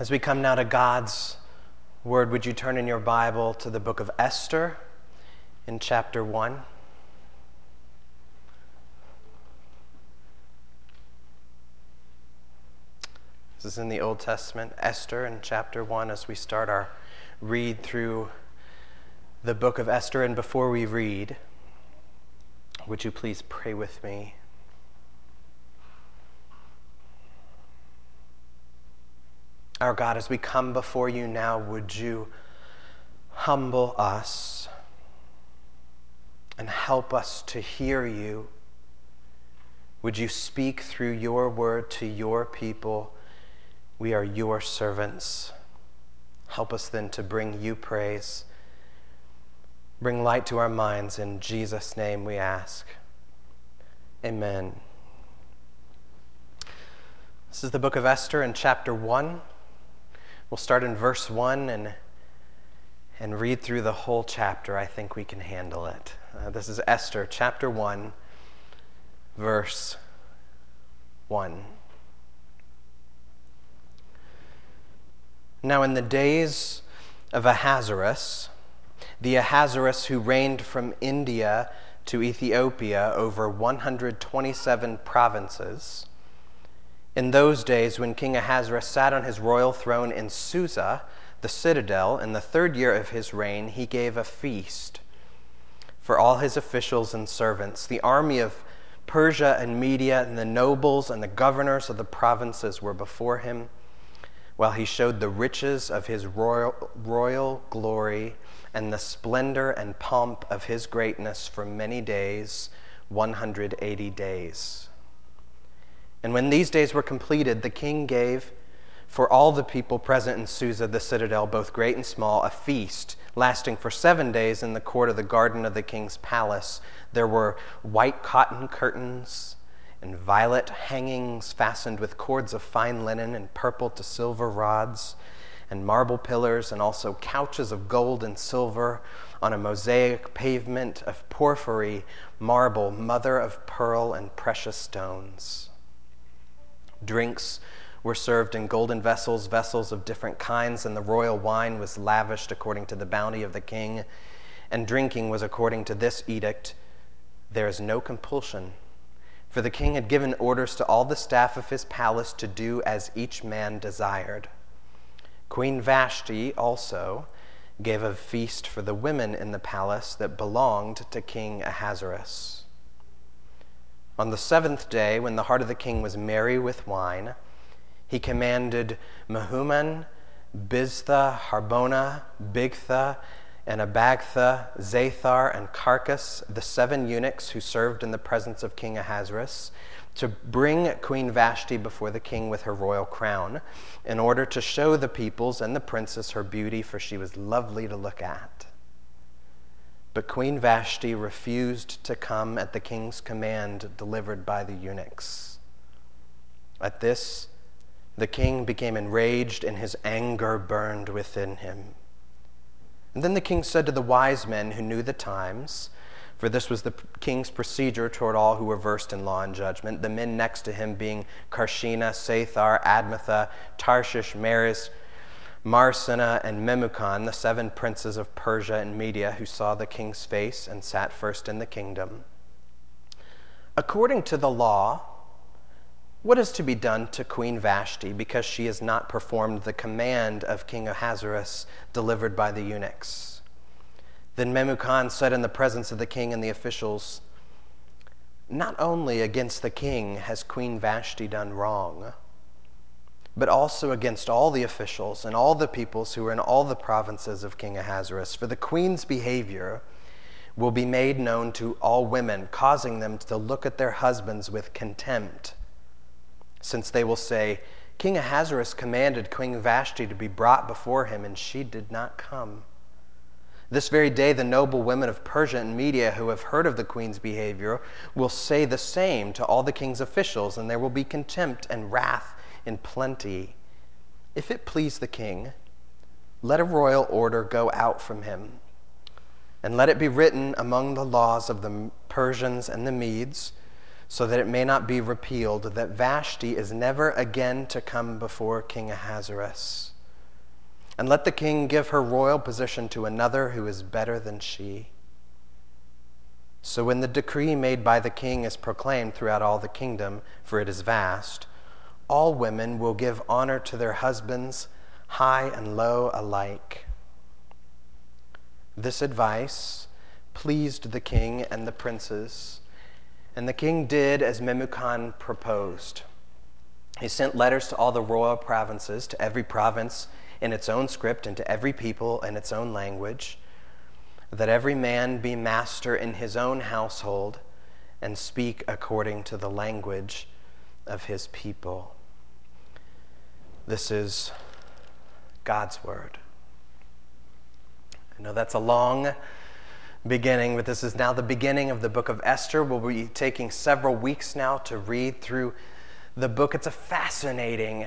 As we come now to God's word, would you turn in your Bible to the book of Esther in chapter 1? This is in the Old Testament, Esther in chapter 1, as we start our read through the book of Esther. And before we read, would you please pray with me? Our God, as we come before you now, would you humble us and help us to hear you? Would you speak through your word to your people? We are your servants. Help us then to bring you praise. Bring light to our minds. In Jesus' name we ask. Amen. This is the book of Esther in chapter 1. We'll start in verse 1 and, and read through the whole chapter. I think we can handle it. Uh, this is Esther, chapter 1, verse 1. Now, in the days of Ahasuerus, the Ahasuerus who reigned from India to Ethiopia over 127 provinces, in those days, when King Ahasuerus sat on his royal throne in Susa, the citadel, in the third year of his reign, he gave a feast for all his officials and servants. The army of Persia and Media, and the nobles and the governors of the provinces were before him, while he showed the riches of his royal, royal glory and the splendor and pomp of his greatness for many days, 180 days. And when these days were completed, the king gave for all the people present in Susa, the citadel, both great and small, a feast lasting for seven days in the court of the garden of the king's palace. There were white cotton curtains and violet hangings fastened with cords of fine linen and purple to silver rods, and marble pillars, and also couches of gold and silver on a mosaic pavement of porphyry, marble, mother of pearl, and precious stones. Drinks were served in golden vessels, vessels of different kinds, and the royal wine was lavished according to the bounty of the king. And drinking was according to this edict there is no compulsion. For the king had given orders to all the staff of his palace to do as each man desired. Queen Vashti also gave a feast for the women in the palace that belonged to King Ahasuerus. On the seventh day, when the heart of the king was merry with wine, he commanded Mehuman, Biztha, Harbona, Bigtha, and Abagtha, Zethar, and Carkas, the seven eunuchs who served in the presence of King Ahasuerus, to bring Queen Vashti before the king with her royal crown, in order to show the peoples and the princes her beauty, for she was lovely to look at. But Queen Vashti refused to come at the king's command delivered by the eunuchs. At this, the king became enraged, and his anger burned within him. And then the king said to the wise men who knew the times, for this was the king's procedure toward all who were versed in law and judgment, the men next to him being Carshena, Sathar, Admatha, Tarshish, Meres, Marsena and Memucan, the seven princes of Persia and Media, who saw the king's face and sat first in the kingdom. According to the law, what is to be done to Queen Vashti because she has not performed the command of King Ahasuerus delivered by the eunuchs? Then Memucan said in the presence of the king and the officials, Not only against the king has Queen Vashti done wrong, but also against all the officials and all the peoples who were in all the provinces of King Ahasuerus. For the queen's behavior will be made known to all women, causing them to look at their husbands with contempt, since they will say, King Ahasuerus commanded Queen Vashti to be brought before him, and she did not come. This very day, the noble women of Persia and Media who have heard of the queen's behavior will say the same to all the king's officials, and there will be contempt and wrath in plenty. If it please the king, let a royal order go out from him, and let it be written among the laws of the Persians and the Medes, so that it may not be repealed, that Vashti is never again to come before King Ahasuerus. And let the king give her royal position to another who is better than she. So when the decree made by the king is proclaimed throughout all the kingdom, for it is vast, all women will give honor to their husbands, high and low alike. This advice pleased the king and the princes and the king did as Memucan proposed. He sent letters to all the royal provinces, to every province in its own script, and to every people in its own language, that every man be master in his own household and speak according to the language of his people. This is God's word. I know that's a long beginning, but this is now the beginning of the book of Esther. We'll be taking several weeks now to read through the book. It's a fascinating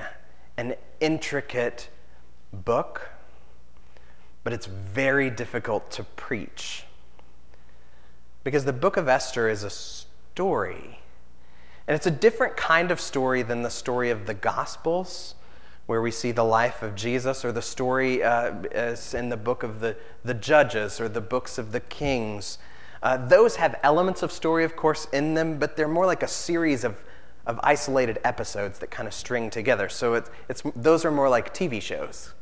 and intricate book, but it's very difficult to preach. Because the book of Esther is a story, and it's a different kind of story than the story of the Gospels where we see the life of Jesus, or the story uh, in the book of the, the Judges or the books of the Kings. Uh, those have elements of story, of course, in them, but they're more like a series of, of isolated episodes that kind of string together. So it's, it's, those are more like TV shows.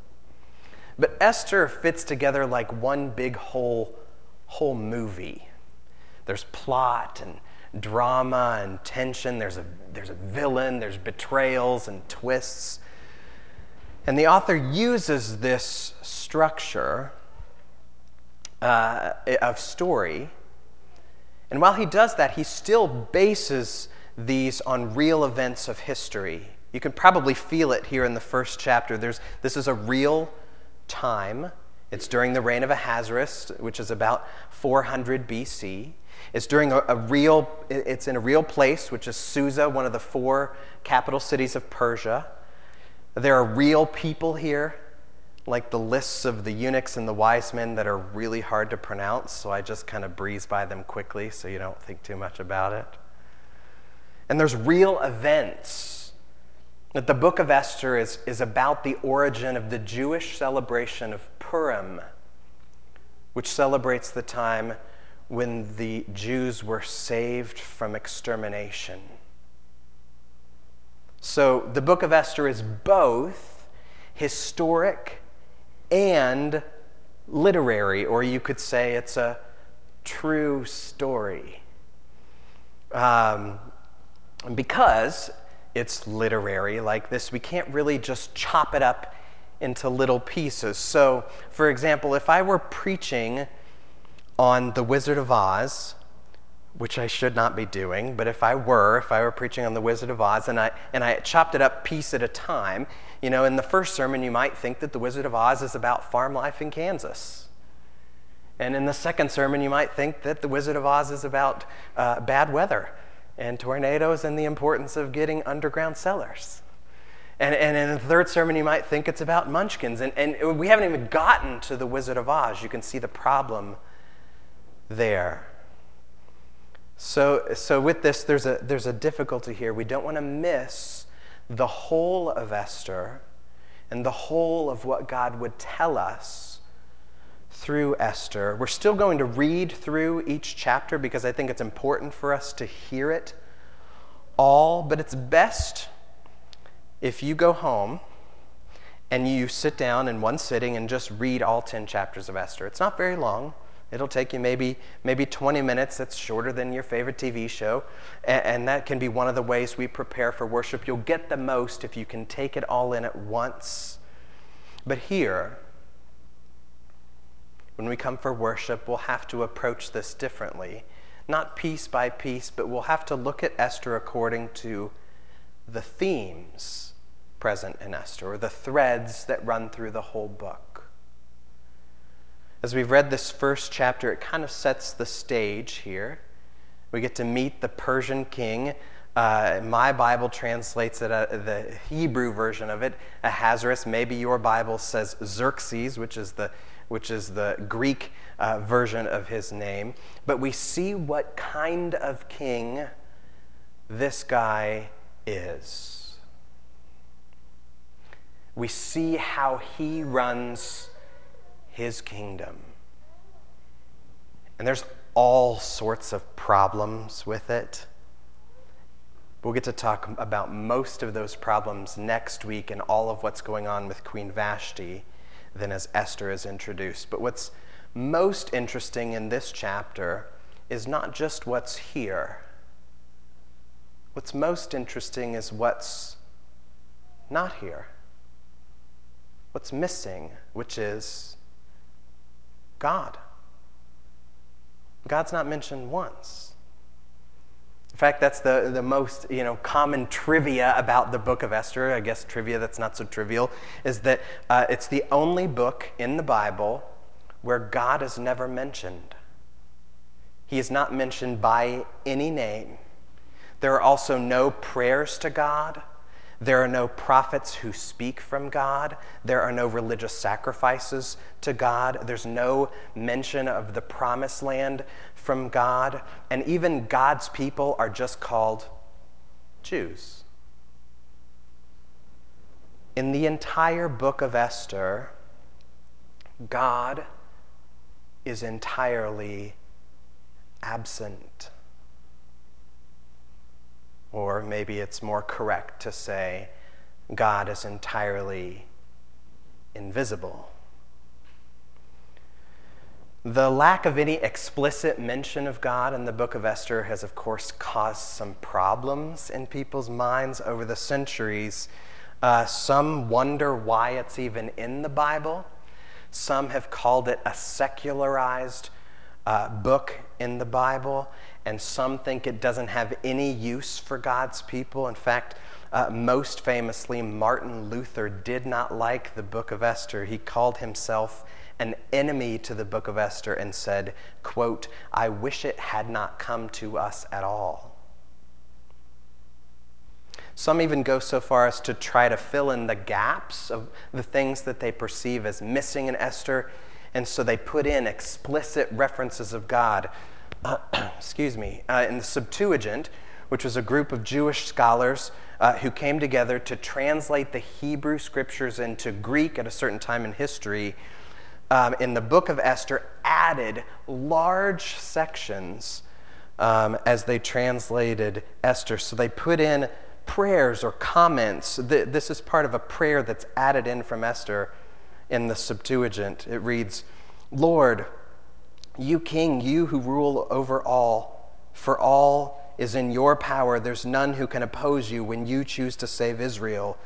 But Esther fits together like one big whole, whole movie. There's plot and drama and tension, there's a, there's a villain, there's betrayals and twists. And the author uses this structure uh, of story. And while he does that, he still bases these on real events of history. You can probably feel it here in the first chapter. There's, this is a real time. It's during the reign of Ahasuerus, which is about 400 BC. It's during a, a, real, it's in a real place, which is Susa, one of the four capital cities of Persia. There are real people here, like the lists of the eunuchs and the wise men that are really hard to pronounce, so I just kind of breeze by them quickly so you don't think too much about it. And there's real events. That the book of Esther is, is about the origin of the Jewish celebration of Purim, which celebrates the time when the Jews were saved from extermination. So the book of Esther is both historic and literary, or you could say it's a true story. Um, because it's literary like this, we can't really just chop it up into little pieces. So, for example, if I were preaching on The Wizard of Oz, which I should not be doing, but if I were, if I were preaching on the Wizard of Oz and I, and I chopped it up piece at a time, you know, in the first sermon, you might think that the Wizard of Oz is about farm life in Kansas. And in the second sermon, you might think that the Wizard of Oz is about uh, bad weather and tornadoes and the importance of getting underground cellars. And, and in the third sermon, you might think it's about munchkins. And, and we haven't even gotten to the Wizard of Oz. You can see the problem there. So, so with this, there's a, there's a difficulty here. We don't want to miss the whole of Esther and the whole of what God would tell us through Esther. We're still going to read through each chapter because I think it's important for us to hear it all, but it's best if you go home and you sit down in one sitting and just read all 10 chapters of Esther. It's not very long. It'll take you maybe, maybe 20 minutes. That's shorter than your favorite TV show. And, and, that can be one of the ways we prepare for worship. You'll get the most if you can take it all in at once. But here, when we come for worship, we'll have to approach this differently. Not piece by piece, but we'll have to look at Esther according to the themes present in Esther, or the threads that run through the whole book. As we've read this first chapter, it kind of sets the stage here. We get to meet the Persian king. Uh, my Bible translates it, uh, the Hebrew version of it, Ahasuerus. Maybe your Bible says Xerxes, which is the, which is the Greek uh, version of his name. But we see what kind of king this guy is. We see how he runs his kingdom. And there's all sorts of problems with it. We'll get to talk about most of those problems next week and all of what's going on with Queen Vashti then as Esther is introduced. But what's most interesting in this chapter is not just what's here. What's most interesting is what's not here. What's missing, which is God. God's not mentioned once. In fact, that's the, the most you know, common trivia about the book of Esther. I guess trivia that's not so trivial is that uh, it's the only book in the Bible where God is never mentioned. He is not mentioned by any name. There are also no prayers to God. There are no prophets who speak from God. There are no religious sacrifices to God. There's no mention of the promised land from God. And even God's people are just called Jews. In the entire book of Esther, God is entirely absent. Or maybe it's more correct to say God is entirely invisible. The lack of any explicit mention of God in the book of Esther has, of course, caused some problems in people's minds over the centuries. Uh, some wonder why it's even in the Bible. Some have called it a secularized uh, book in the Bible, and some think it doesn't have any use for God's people. In fact, uh, most famously, Martin Luther did not like the book of Esther. He called himself an enemy to the book of Esther and said, quote, I wish it had not come to us at all. Some even go so far as to try to fill in the gaps of the things that they perceive as missing in Esther. And so they put in explicit references of God. Uh, excuse me. Uh, in the Septuagint, which was a group of Jewish scholars uh, who came together to translate the Hebrew scriptures into Greek at a certain time in history, um, in the book of Esther, added large sections um, as they translated Esther. So they put in prayers or comments. This is part of a prayer that's added in from Esther in the Septuagint. It reads, Lord, you king, you who rule over all, for all is in your power. There's none who can oppose you when you choose to save Israel.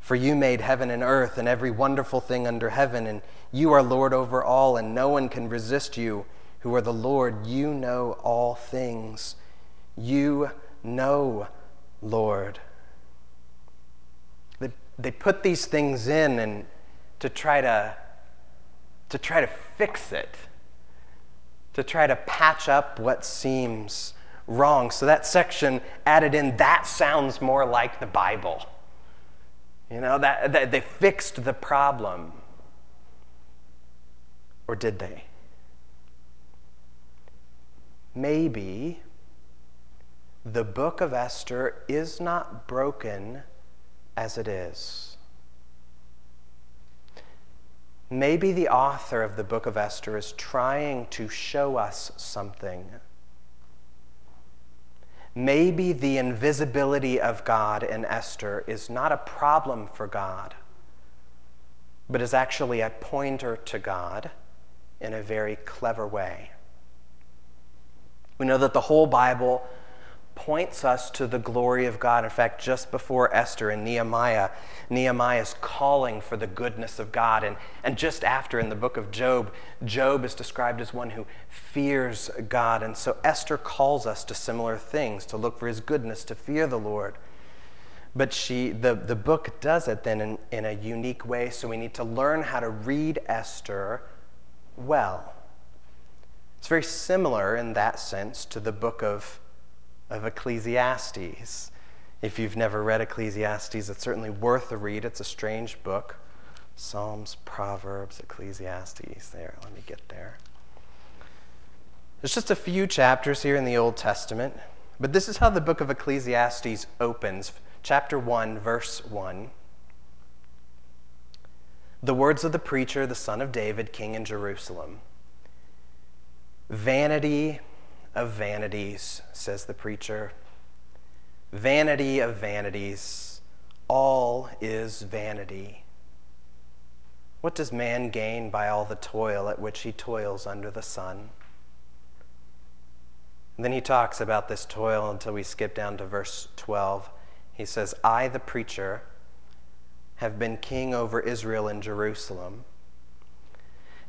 For you made heaven and earth and every wonderful thing under heaven, and you are Lord over all, and no one can resist you, who are the Lord. You know all things. You know Lord. They, they put these things in and to try to, to try to fix it, to try to patch up what seems wrong. So that section added in, that sounds more like the Bible. You know, that, that they fixed the problem. Or did they? Maybe the book of Esther is not broken as it is. Maybe the author of the book of Esther is trying to show us something. Maybe the invisibility of God in Esther is not a problem for God, but is actually a pointer to God in a very clever way. We know that the whole Bible points us to the glory of God. In fact, just before Esther and Nehemiah, Nehemiah is calling for the goodness of God. And, and just after in the book of Job, Job is described as one who fears God. And so Esther calls us to similar things to look for his goodness, to fear the Lord. But she, the, the book does it then in, in a unique way, so we need to learn how to read Esther well. It's very similar in that sense to the book of of Ecclesiastes. If you've never read Ecclesiastes, it's certainly worth a read. It's a strange book. Psalms, Proverbs, Ecclesiastes. There, let me get there. There's just a few chapters here in the Old Testament, But this is how the book of Ecclesiastes opens, chapter 1, verse 1. The words of the preacher, the son of David, king in Jerusalem. Vanity of vanities, says the preacher. Vanity of vanities, all is vanity. What does man gain by all the toil at which he toils under the sun? And then he talks about this toil until we skip down to verse 12. He says, I, the preacher, have been king over Israel in Jerusalem,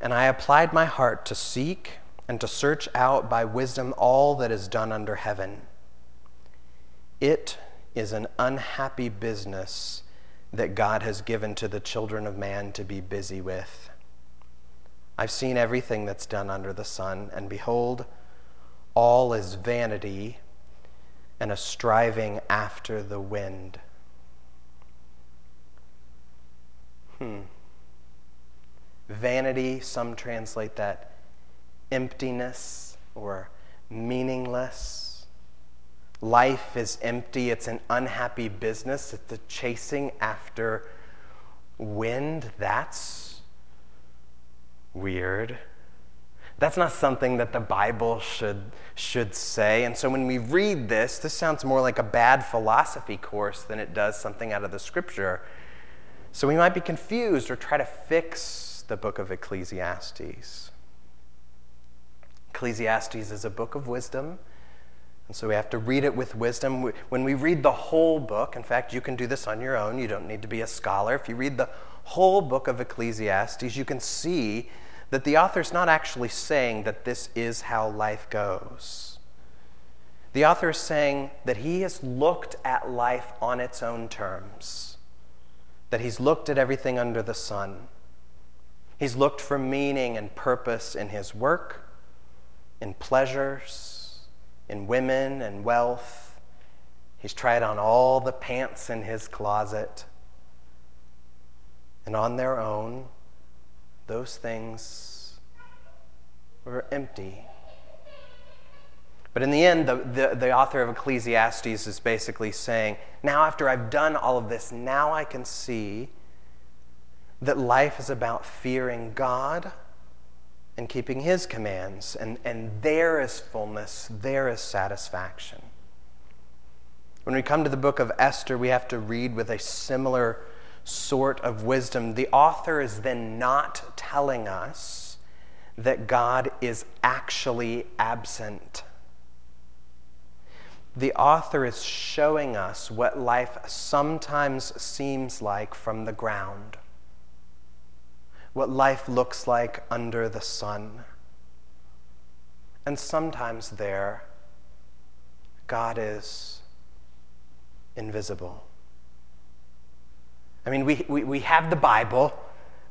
and I applied my heart to seek and to search out by wisdom all that is done under heaven. It is an unhappy business that God has given to the children of man to be busy with. I've seen everything that's done under the sun, and behold, all is vanity and a striving after the wind. Hmm. Vanity, some translate that emptiness or meaningless. Life is empty, it's an unhappy business, it's the chasing after wind. That's weird. That's not something that the Bible should, should say. And so when we read this, this sounds more like a bad philosophy course than it does something out of the scripture. So we might be confused or try to fix the book of Ecclesiastes. Ecclesiastes is a book of wisdom. And so we have to read it with wisdom. When we read the whole book, in fact, you can do this on your own, you don't need to be a scholar. If you read the whole book of Ecclesiastes, you can see that the author's not actually saying that this is how life goes. The author is saying that he has looked at life on its own terms, that he's looked at everything under the sun. He's looked for meaning and purpose in his work, in pleasures, in women and wealth. He's tried on all the pants in his closet. And on their own, those things were empty. But in the end, the, the, the, author of Ecclesiastes is basically saying, now after I've done all of this, now I can see that life is about fearing God and keeping His commands, and, and there is fullness, there is satisfaction. When we come to the book of Esther, we have to read with a similar sort of wisdom, the author is then not telling us that God is actually absent. The author is showing us what life sometimes seems like from the ground, what life looks like under the sun. And sometimes there, God is invisible. I mean, we, we, we have the Bible,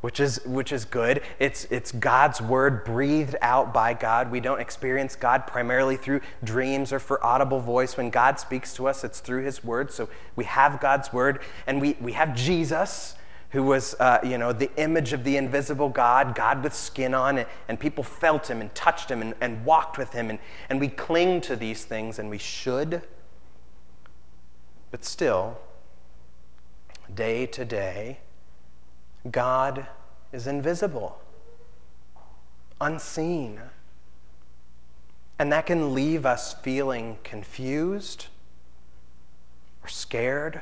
which is, which is good. It's, it's God's word breathed out by God. We don't experience God primarily through dreams or for audible voice. When God speaks to us, it's through his word. So we have God's word, and we, we have Jesus. Who was, uh, you know, the image of the invisible God, God with skin on, and, and people felt him and touched him and, and walked with him, and, and we cling to these things, and we should. But still, day to day, God is invisible, unseen. And that can leave us feeling confused or scared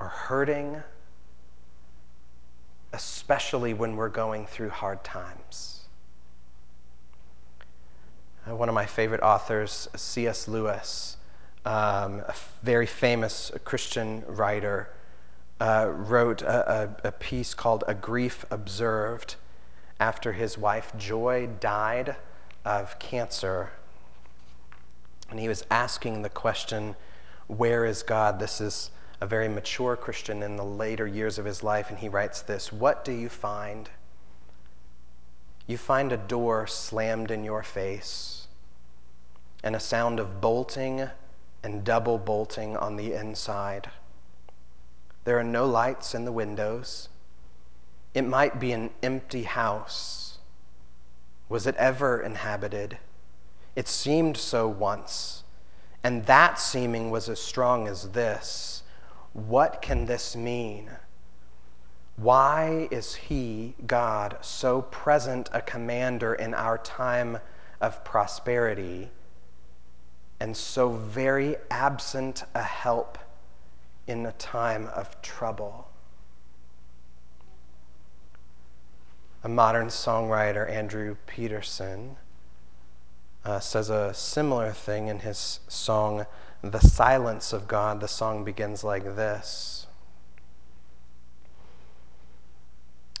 or hurting, especially when we're going through hard times. Uh, one of my favorite authors, C.S. Lewis, um, a very famous Christian writer, uh, wrote a, a, a, piece called A Grief Observed after his wife Joy died of cancer. And he was asking the question, Where is God? This is a very mature Christian in the later years of his life, and he writes this What do you find? You find a door slammed in your face and a sound of bolting and double bolting on the inside. There are no lights in the windows. It might be an empty house. Was it ever inhabited? It seemed so once, And that seeming was as strong as this. What can this mean? Why is He, God, so present a commander in our time of prosperity and so very absent a help in a time of trouble? A modern songwriter, Andrew Peterson, uh, says a similar thing in his song, The Silence of God. The song begins like this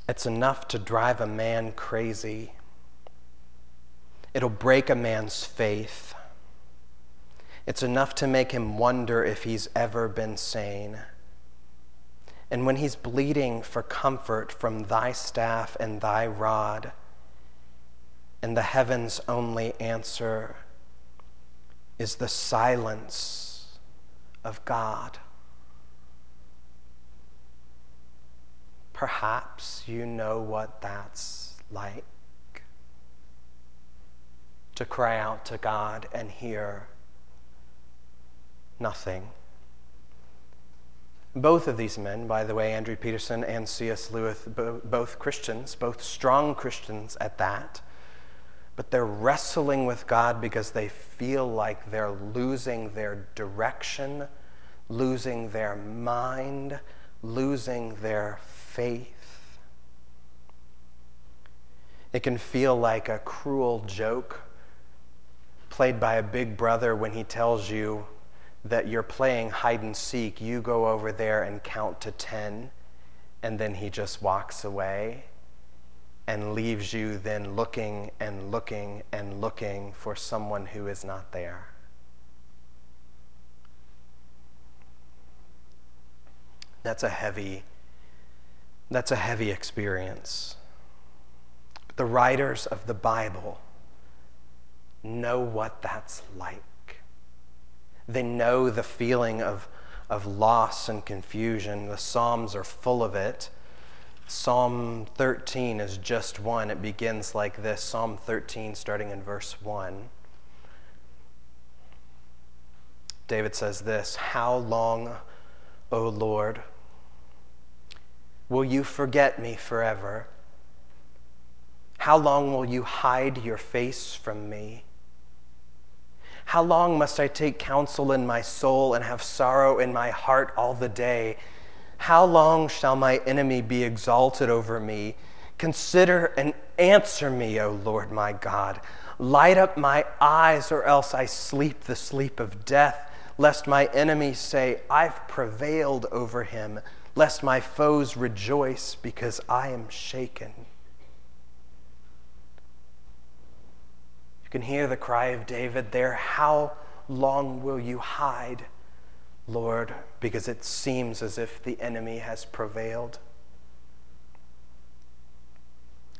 It's enough to drive a man crazy, it'll break a man's faith. It's enough to make him wonder if he's ever been sane. And when he's bleeding for comfort from thy staff and thy rod, and the heavens' only answer is the silence of God. Perhaps you know what that's like to cry out to God and hear nothing. Both of these men, by the way, Andrew Peterson and C.S. Lewis, both Christians, both strong Christians at that, but they're wrestling with God because they feel like they're losing their direction, losing their mind, losing their faith. It can feel like a cruel joke played by a big brother when he tells you that you're playing hide and seek. You go over there and count to 10, and then he just walks away and leaves you then looking and looking and looking for someone who is not there. That's a heavy that's a heavy experience. The writers of the Bible know what that's like. They know the feeling of, of loss and confusion. The Psalms are full of it. Psalm 13 is just one. It begins like this Psalm 13, starting in verse 1. David says this How long, O Lord, will you forget me forever? How long will you hide your face from me? How long must I take counsel in my soul and have sorrow in my heart all the day? How long shall my enemy be exalted over me? Consider and answer me, O Lord my God. Light up my eyes, or else I sleep the sleep of death, lest my enemies say, I've prevailed over him, lest my foes rejoice because I am shaken. You can hear the cry of David there How long will you hide? Lord, because it seems as if the enemy has prevailed.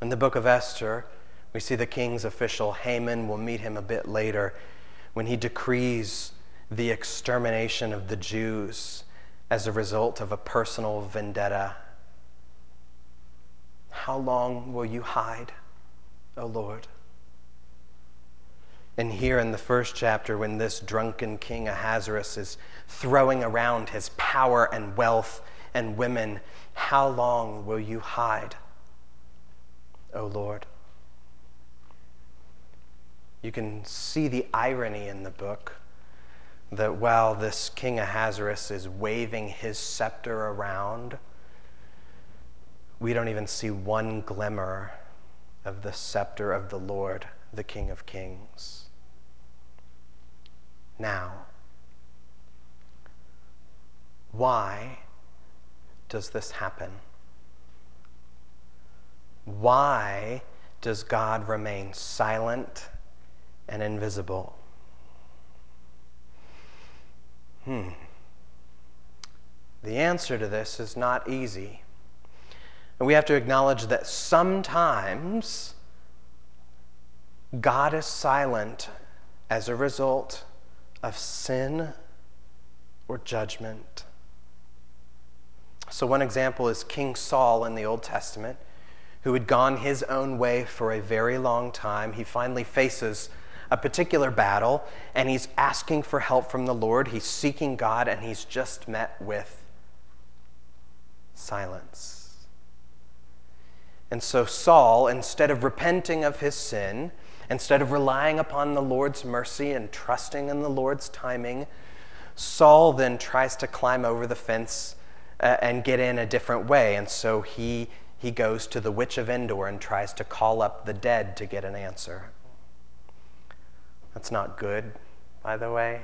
In the book of Esther, we see the king's official, Haman, we'll meet him a bit later, when he decrees the extermination of the Jews as a result of a personal vendetta. How long will you hide, O Lord? And here in the first chapter, when this drunken king Ahasuerus is throwing around his power and wealth and women, how long will you hide, O Lord? You can see the irony in the book that while this king Ahasuerus is waving his scepter around, we don't even see one glimmer of the scepter of the Lord, the King of Kings now. Why does this happen? Why does God remain silent and invisible? Hmm. The answer to this is not easy. And we have to acknowledge that sometimes God is silent as a result of sin or judgment. So, one example is King Saul in the Old Testament, who had gone his own way for a very long time. He finally faces a particular battle and he's asking for help from the Lord. He's seeking God and he's just met with silence. And so Saul, instead of repenting of his sin, instead of relying upon the Lord's mercy and trusting in the Lord's timing, Saul then tries to climb over the fence uh, and get in a different way. And so he, he goes to the witch of Endor and tries to call up the dead to get an answer. That's not good, by the way.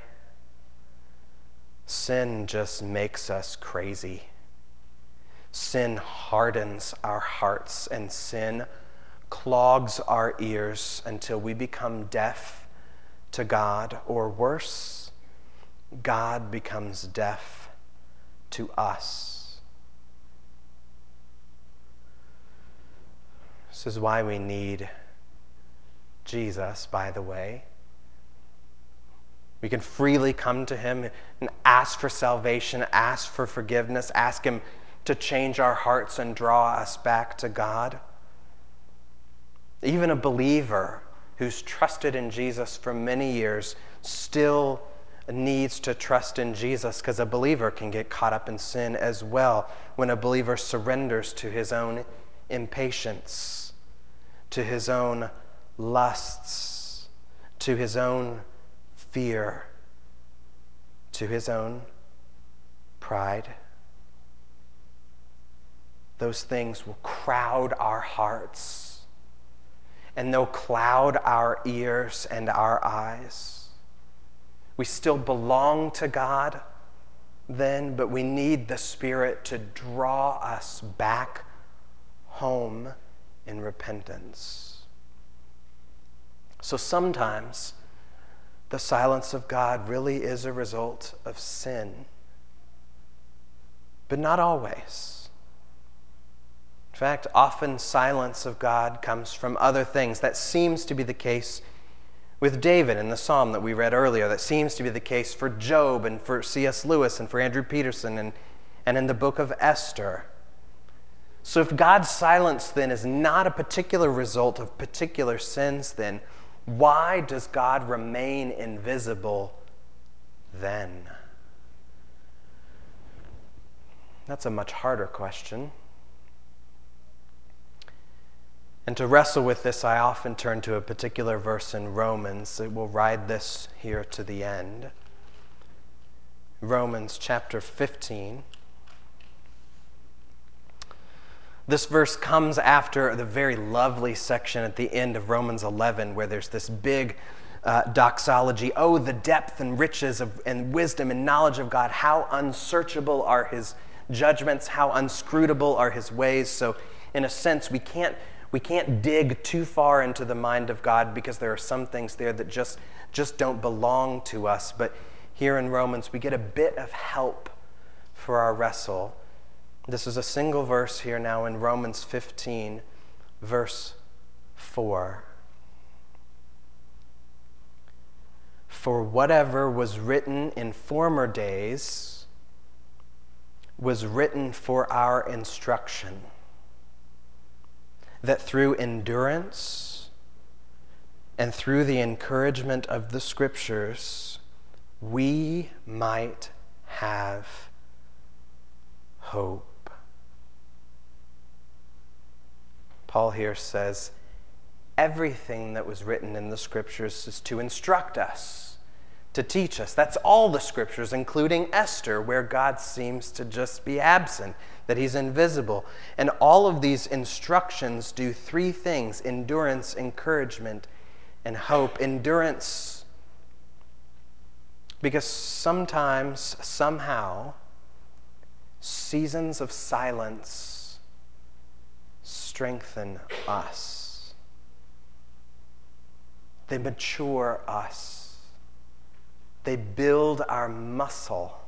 Sin just makes us crazy. Sin hardens our hearts, and sin clogs our ears until we become deaf to God, or worse, God becomes deaf to us. This is why we need Jesus, by the way. We can freely come to Him and ask for salvation, ask for forgiveness, ask Him to change our hearts and draw us back to God. Even a believer who's trusted in Jesus for many years still needs to trust in Jesus because a believer can get caught up in sin as well when a believer surrenders to his own impatience, to his own lusts, to his own fear, to his own pride. Those things will crowd our hearts and they'll cloud our ears and our eyes. We still belong to God then, but we need the Spirit to draw us back home in repentance. So sometimes the silence of God really is a result of sin, but not always. In fact, often silence of God comes from other things. That seems to be the case with David in the psalm that we read earlier. That seems to be the case for Job and for C.S. Lewis and for Andrew Peterson and, and in the book of Esther. So, if God's silence then is not a particular result of particular sins, then why does God remain invisible then? That's a much harder question. And to wrestle with this, I often turn to a particular verse in Romans. It will ride this here to the end. Romans chapter 15. This verse comes after the very lovely section at the end of Romans 11, where there's this big uh, doxology. Oh, the depth and riches of, and wisdom and knowledge of God. How unsearchable are his judgments, how unscrutable are his ways. So, in a sense, we can't we can't dig too far into the mind of God because there are some things there that just, just don't belong to us. But here in Romans, we get a bit of help for our wrestle. This is a single verse here now in Romans 15, verse 4. For whatever was written in former days was written for our instruction that through endurance and through the encouragement of the scriptures, we might have hope. Paul here says, everything that was written in the scriptures is to instruct us, to teach us. That's all the scriptures, including Esther, where God seems to just be absent that he's invisible. And all of these instructions do three things endurance, encouragement, and hope. Endurance, because sometimes, somehow, seasons of silence strengthen us, they mature us, they build our muscle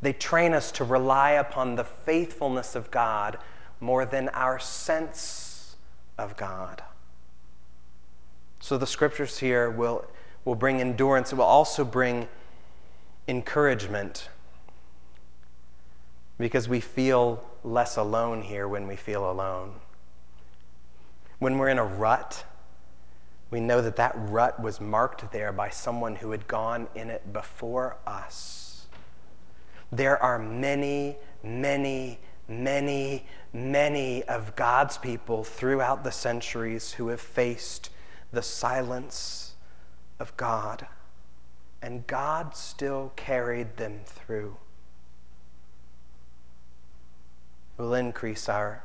they train us to rely upon the faithfulness of God more than our sense of God. So the scriptures here will, will bring endurance, it will also bring encouragement because we feel less alone here when we feel alone. When we're in a rut, We know that that rut was marked there by someone who had gone in it before us. There are many, many, many, many of God's people throughout the centuries who have faced the silence of God, and God still carried them through. It will increase our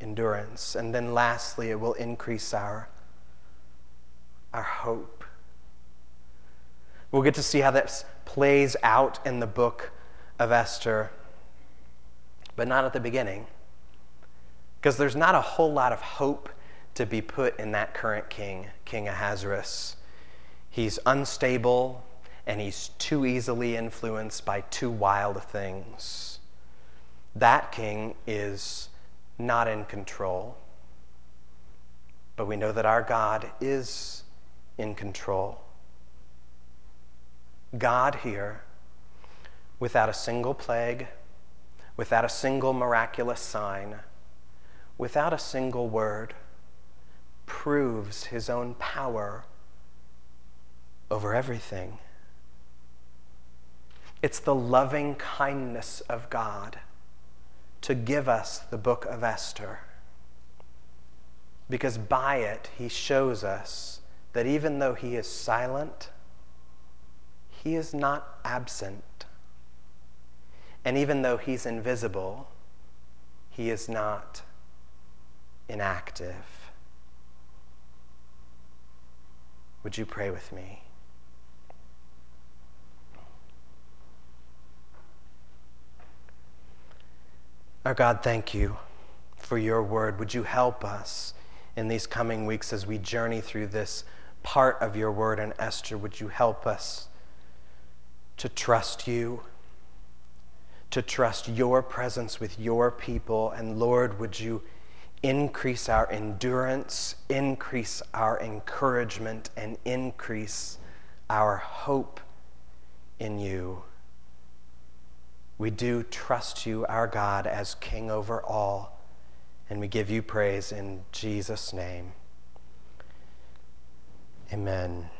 endurance, and then lastly, it will increase our, our hope. We'll get to see how that plays out in the book of Esther, but not at the beginning. Because there's not a whole lot of hope to be put in that current king, King Ahasuerus. He's unstable and he's too easily influenced by too wild things. That king is not in control. But we know that our God is in control. God here, without a single plague, without a single miraculous sign, without a single word, proves his own power over everything. It's the loving kindness of God to give us the book of Esther. Because by it, he shows us that even though he is silent, he is not absent. And even though he's invisible, he is not inactive. Would you pray with me? Our God, thank you for your word. Would you help us in these coming weeks as we journey through this part of your word in Esther? Would you help us to trust you, to trust your presence with your people? And Lord, would you increase our endurance, increase our encouragement, and increase our hope in you? We do trust you, our God, as King over all, and we give you praise in Jesus' name. Amen.